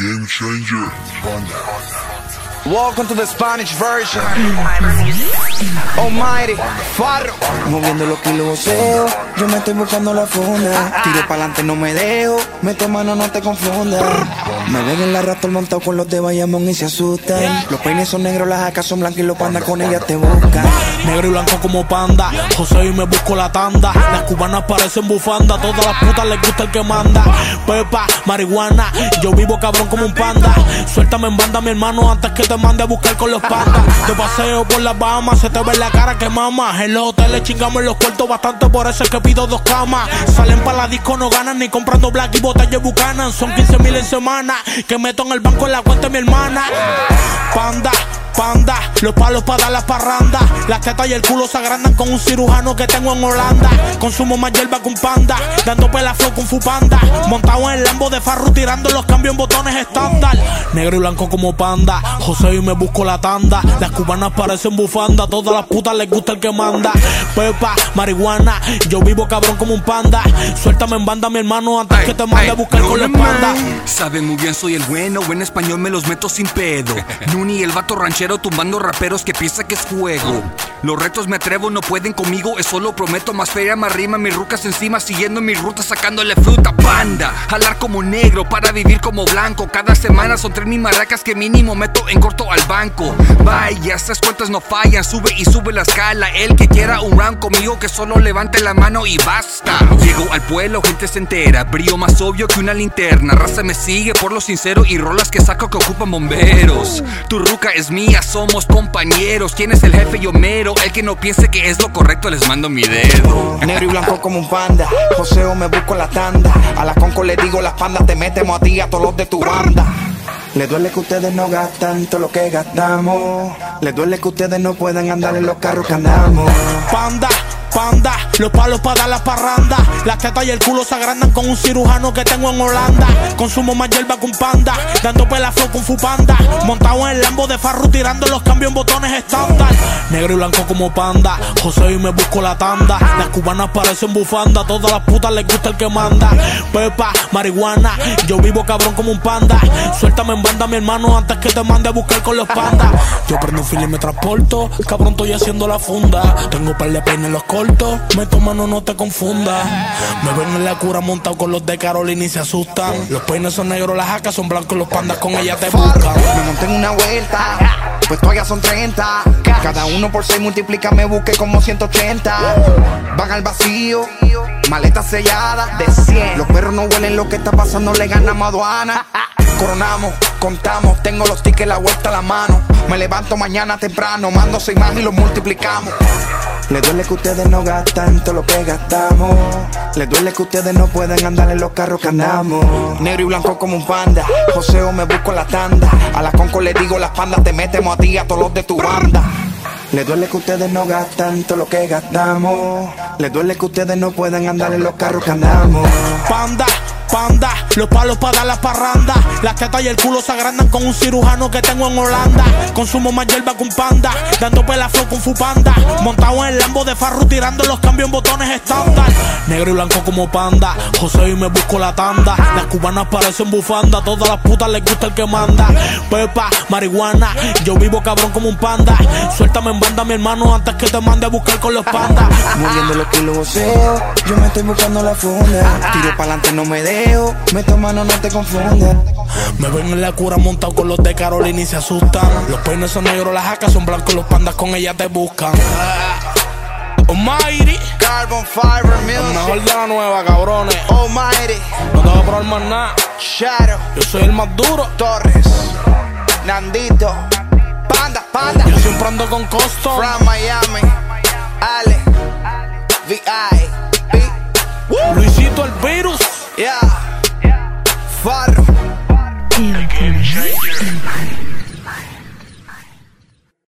Game changer. Welcome to the Spanish version. Almighty, Farro. Moviendo los kilos yo me estoy buscando la funda. Tiro para adelante, no me dejo. Mete mano, no te confundas. Me ven en la raptor montado con los de Bayamón y se asustan. Los peines son negros, las acas son blancas y los pandas con ellas te buscan. Negro y blanco como panda. José y me busco la tanda. Las cubanas parecen bufanda. Todas las putas les gusta el que manda. Pepa, marihuana. Yo vivo cabrón como un panda. Suéltame en banda, mi hermano, antes que te mande a buscar con los pandas. De paseo por las Bahamas, te ve la cara que mama. En los hoteles chingamos los cuartos bastante, por eso es que pido dos camas. Salen para la disco, no ganan ni comprando black y botellas bucanan. Son 15 mil en semana. Que meto en el banco en la cuenta de mi hermana. Panda panda. Los palos para dar las parrandas. Las tetas y el culo se agrandan con un cirujano que tengo en Holanda. Consumo más hierba con panda. Dando pelaflow con fupanda. Montado en el lambo de farro tirando los cambios en botones estándar. Negro y blanco como panda. José y me busco la tanda. Las cubanas parecen bufanda. Todas las putas les gusta el que manda. Pepa, marihuana. Yo vivo cabrón como un panda. Suéltame en banda, mi hermano, antes que te mande a buscar con la espalda. Saben muy bien, soy el bueno. En español me los meto sin pedo. Nuni, el vato ranchero tumbando raperos que piensa que es juego. Los retos me atrevo, no pueden conmigo, eso lo prometo. Más feria, más rima, mis rucas encima, siguiendo mi ruta, sacándole fruta, panda. Jalar como negro para vivir como blanco. Cada semana son tres mil maracas que mínimo meto en corto al banco. Vaya, esas cuentas no fallan, sube y sube la escala. El que quiera un round conmigo, que solo levante la mano y basta. Llego al pueblo, gente se entera, brillo más obvio que una linterna. Raza me sigue por lo sincero y rolas que saco que ocupan bomberos. Tu ruca es mía somos compañeros. ¿Quién es el jefe? Yo mero. El que no piense que es lo correcto, les mando mi dedo. Negro y blanco como un panda. Joseo me busco la tanda. A la conco le digo las pandas, te metemos a ti a todos los de tu banda. Le duele que ustedes no gastan todo lo que gastamos. Le duele que ustedes no puedan andar en los carros que andamos. Panda panda. Los palos para dar las parrandas. Las tetas y el culo se agrandan con un cirujano que tengo en Holanda. Consumo más hierba con panda. Dando pelaflow con fupanda. Montado en el lambo de farro tirando los cambios en botones estándar. Negro y blanco como panda. José y me busco la tanda. Las cubanas parecen bufanda. Todas las putas les gusta el que manda. Pepa, marihuana. Yo vivo cabrón como un panda. Suéltame en banda, mi hermano, antes que te mande a buscar con los pandas. Yo prendo un film y me transporto. Cabrón, estoy haciendo la funda. Tengo par de peines en los me toman mano, no te confundas. Me ven en la cura montado con los de Carolina y se asustan. Los peines son negros, las jacas son blancos, los pandas con ella te buscan. Me monté en una vuelta, pues todavía son 30. Cada uno por 6 multiplica, me busque como 180. Van al vacío, maleta sellada de 100. Los perros no huelen lo que está pasando, le ganamos aduana. Coronamos, contamos, tengo los tickets, la vuelta a la mano. Me levanto mañana temprano, mando seis más y los multiplicamos. Le duele que ustedes no gastan todo lo que gastamos. Le duele que ustedes no pueden andar en los carros que andamos. Negro y blanco como un panda. Joseo me busco la tanda. A la conco le digo las pandas, te metemos a ti a todos los de tu banda. Le duele que ustedes no gastan todo lo que gastamos. Le duele que ustedes no pueden andar en los carros que andamos. Panda panda. Los palos para dar las parrandas. Las tetas y el culo se agrandan con un cirujano que tengo en Holanda. Consumo más hierba con panda. Dando pelaflow con fupanda. Montado en el lambo de farro tirando los cambios en botones estándar. Negro y blanco como panda. José y me busco la tanda. Las cubanas parecen bufanda. Todas las putas les gusta el que manda. Pepa, marihuana. Yo vivo cabrón como un panda. Suéltame en banda, mi hermano, antes que te mande a buscar con los pandas. Moviendo los kilos Yo me estoy buscando la funda. Tiro para adelante, no me de me toman, no te confundas. Me ven en la cura montado con los de Carolina y se asustan. Los peines son negros, las jacas son blancos, los pandas con ella te buscan. Almighty Carbon Fiber Music mejor de la nueva, cabrones. Almighty No te voy a probar más nada. Shadow. Yo soy el más duro. Torres. Nandito. Panda, panda. Yo siempre ando con costo From Miami. Ale. V.I. Luisito el virus